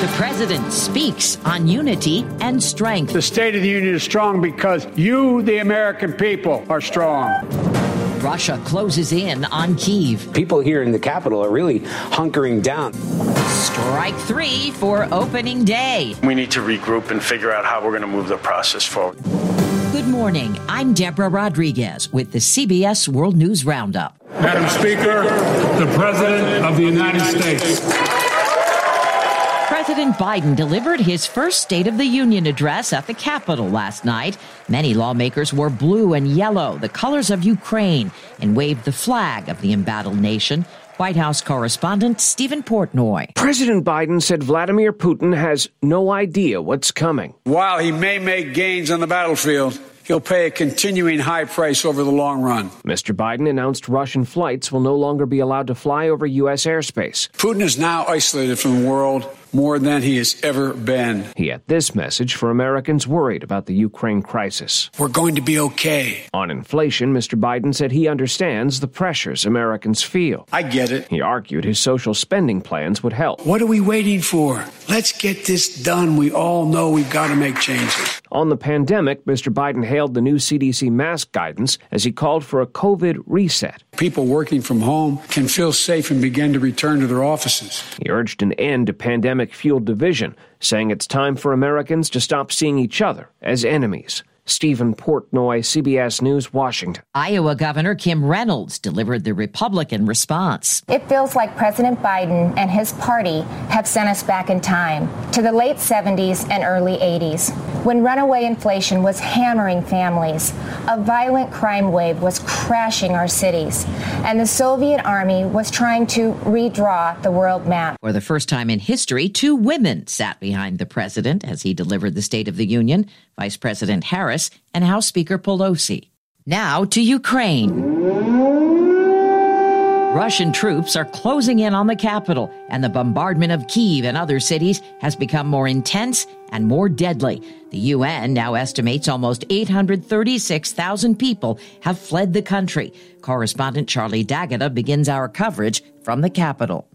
The president speaks on unity and strength. The State of the Union is strong because you, the American people, are strong. Russia closes in on Kiev. People here in the capital are really hunkering down. Strike three for opening day. We need to regroup and figure out how we're going to move the process forward. Good morning. I'm Deborah Rodriguez with the CBS World News Roundup. Madam Speaker, the President of the United States. President Biden delivered his first State of the Union address at the Capitol last night. Many lawmakers wore blue and yellow, the colors of Ukraine, and waved the flag of the embattled nation. White House correspondent Steven Portnoy. President Biden said Vladimir Putin has no idea what's coming. While he may make gains on the battlefield, he'll pay a continuing high price over the long run. Mr. Biden announced Russian flights will no longer be allowed to fly over U.S. airspace. Putin is now isolated from the world more than he has ever been. He had this message for Americans worried about the Ukraine crisis. We're going to be okay. On inflation, Mr. Biden said he understands the pressures Americans feel. I get it. He argued his social spending plans would help. What are we waiting for? Let's get this done. We all know we've got to make changes. On the pandemic, Mr. Biden hailed the new CDC mask guidance as he called for a COVID reset. People working from home can feel safe and begin to return to their offices. He urged an end to pandemic fueled division, saying it's time for Americans to stop seeing each other as enemies. Steven Portnoy, CBS News, Washington. Iowa Governor Kim Reynolds delivered the Republican response. It feels like President Biden and his party have sent us back in time to the late 70s and early 80s when runaway inflation was hammering families, a violent crime wave was crashing our cities, and the Soviet army was trying to redraw the world map. For the first time in history, two women sat behind the president as he delivered the State of the Union Vice President Harris and House Speaker Pelosi. Now to Ukraine. Russian troops are closing in on the capital, and the bombardment of Kiev and other cities has become more intense and more deadly. The UN now estimates almost 836,000 people have fled the country. Correspondent Charlie D'Agata begins our coverage from the capital.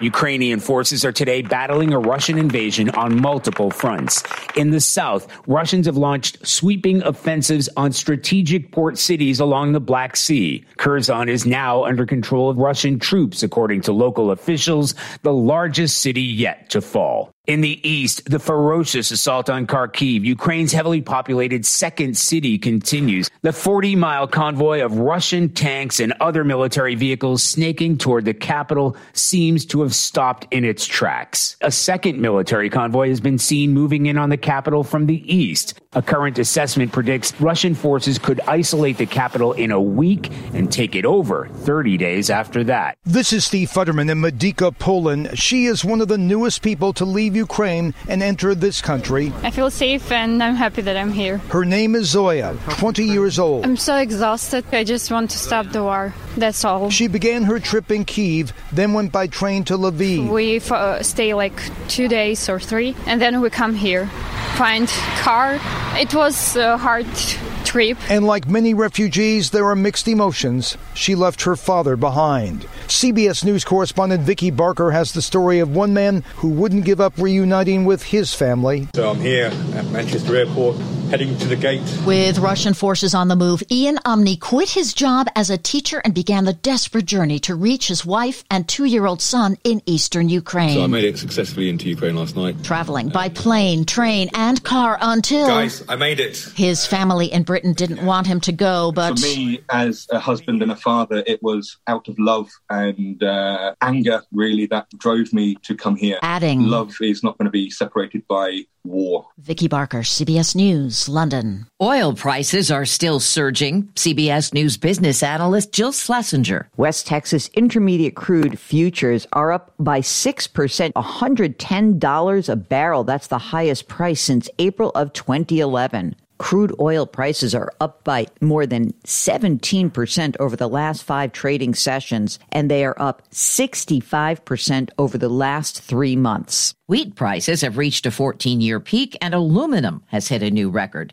Ukrainian forces are today battling a Russian invasion on multiple fronts. In the south, Russians have launched sweeping offensives on strategic port cities along the Black Sea. Kherson is now under control of Russian troops, according to local officials, the largest city yet to fall. In the east, the ferocious assault on Kharkiv, Ukraine's heavily populated second city, continues. The 40 mile convoy of Russian tanks and other military vehicles snaking toward the capital seems to have stopped in its tracks. A second military convoy has been seen moving in on the capital from the east. A current assessment predicts Russian forces could isolate the capital in a week and take it over 30 days after that. This is Steve Futterman in Medyka, Poland. She is one of the newest people to leave Ukraine and enter this country. I feel safe and I'm happy that I'm here. Her name is Zoya, 20 years old. I'm so exhausted. I just want to stop the war. That's all. She began her trip in Kiev, then went by train to Lviv. We uh, stay like two days or three, and then we come here, find car. It was a hard trip. And like many refugees, there are mixed emotions. She left her father behind. CBS News correspondent Vicki Barker has the story of one man who wouldn't give up reuniting with his family. So I'm here at Manchester Airport heading to the gate. With Russian forces on the move, Ian Umney quit his job as a teacher and began the desperate journey to reach his wife and two year old son in eastern Ukraine. So I made it successfully into Ukraine last night. Traveling by plane, train, and car until. Guys, I made it. His family in Britain didn't want him to go, but. For me, as a husband and a father, it was out of love and uh, anger, really, that drove me to come here. Adding. Love is not going to be separated by war. Vicki Barker, CBS News, London. Oil prices are still surging. CBS News business analyst Jill Schlesinger. West Texas Intermediate crude futures are up by 6%, $110 a barrel. That's the highest price since April of 2011. Crude oil prices are up by more than 17% over the last five trading sessions, and they are up 65% over the last three months. Wheat prices have reached a 14 year peak, and aluminum has hit a new record.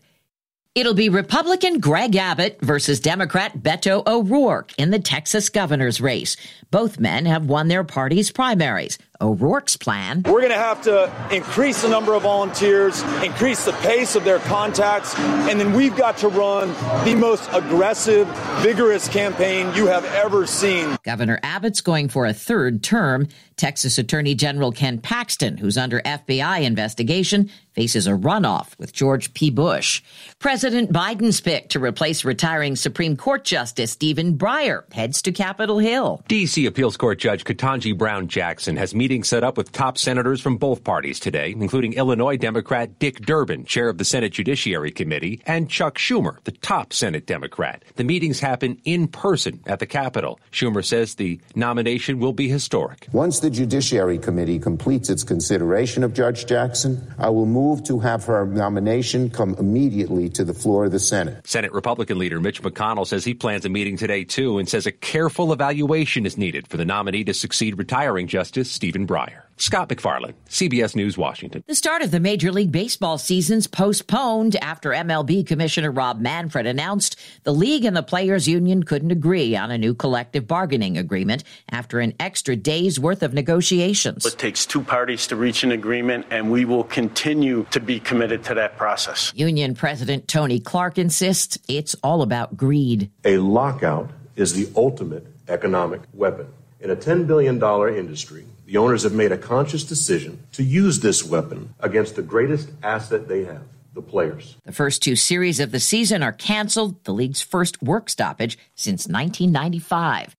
It'll be Republican Greg Abbott versus Democrat Beto O'Rourke in the Texas governor's race. Both men have won their party's primaries. O'Rourke's plan. We're going to have to increase the number of volunteers, increase the pace of their contacts, and then we've got to run the most aggressive, vigorous campaign you have ever seen. Governor Abbott's going for a third term. Texas Attorney General Ken Paxton, who's under FBI investigation, faces a runoff with George P. Bush. President Biden's pick to replace retiring Supreme Court Justice Stephen Breyer heads to Capitol Hill. D.C. Appeals Court Judge Ketanji Brown Jackson has meetings set up with top senators from both parties today, including Illinois Democrat Dick Durbin, chair of the Senate Judiciary Committee, and Chuck Schumer, the top Senate Democrat. The meetings happen in person at the Capitol. Schumer says the nomination will be historic. Once the Judiciary Committee completes its consideration of Judge Jackson, I will move to have her nomination come immediately to the floor of the Senate. Senate Republican leader Mitch McConnell says he plans a meeting today, too, and says a careful evaluation is needed for the nominee to succeed retiring Justice Stephen Breyer. Scott McFarland, CBS News, Washington. The start of the Major League Baseball season's postponed after MLB Commissioner Rob Manfred announced the league and the players' union couldn't agree on a new collective bargaining agreement after an extra day's worth of negotiations. It takes two parties to reach an agreement, and we will continue to be committed to that process. Union President Tony Clark insists it's all about greed. A lockout is the ultimate economic weapon. In a $10 billion industry, the owners have made a conscious decision to use this weapon against the greatest asset they have the players. The first two series of the season are canceled, the league's first work stoppage since 1995.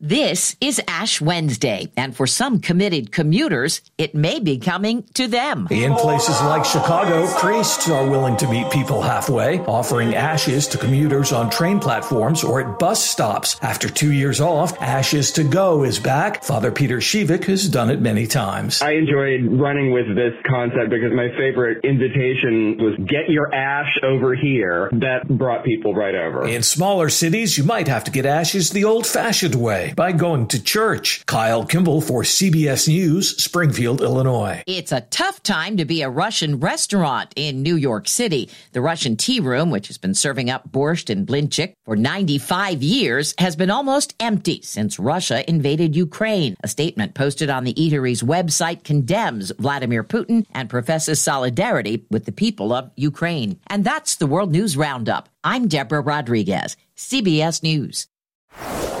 This is Ash Wednesday, and for some committed commuters, it may be coming to them. In places like Chicago, priests are willing to meet people halfway, offering ashes to commuters on train platforms or at bus stops. After two years off, Ashes to Go is back. Father Peter Shevik has done it many times. I enjoyed running with this concept because my favorite invitation was get your ash over here. That brought people right over. In smaller cities, you might have to get ashes the old fashioned way by going to church. Kyle Kimball for CBS News, Springfield, Illinois. It's a tough time to be a Russian restaurant in New York City. The Russian Tea Room, which has been serving up borscht and blintchik for 95 years, has been almost empty since Russia invaded Ukraine. A statement posted on the eatery's website condemns Vladimir Putin and professes solidarity with the people of Ukraine. And that's the World News Roundup. I'm Deborah Rodriguez, CBS News.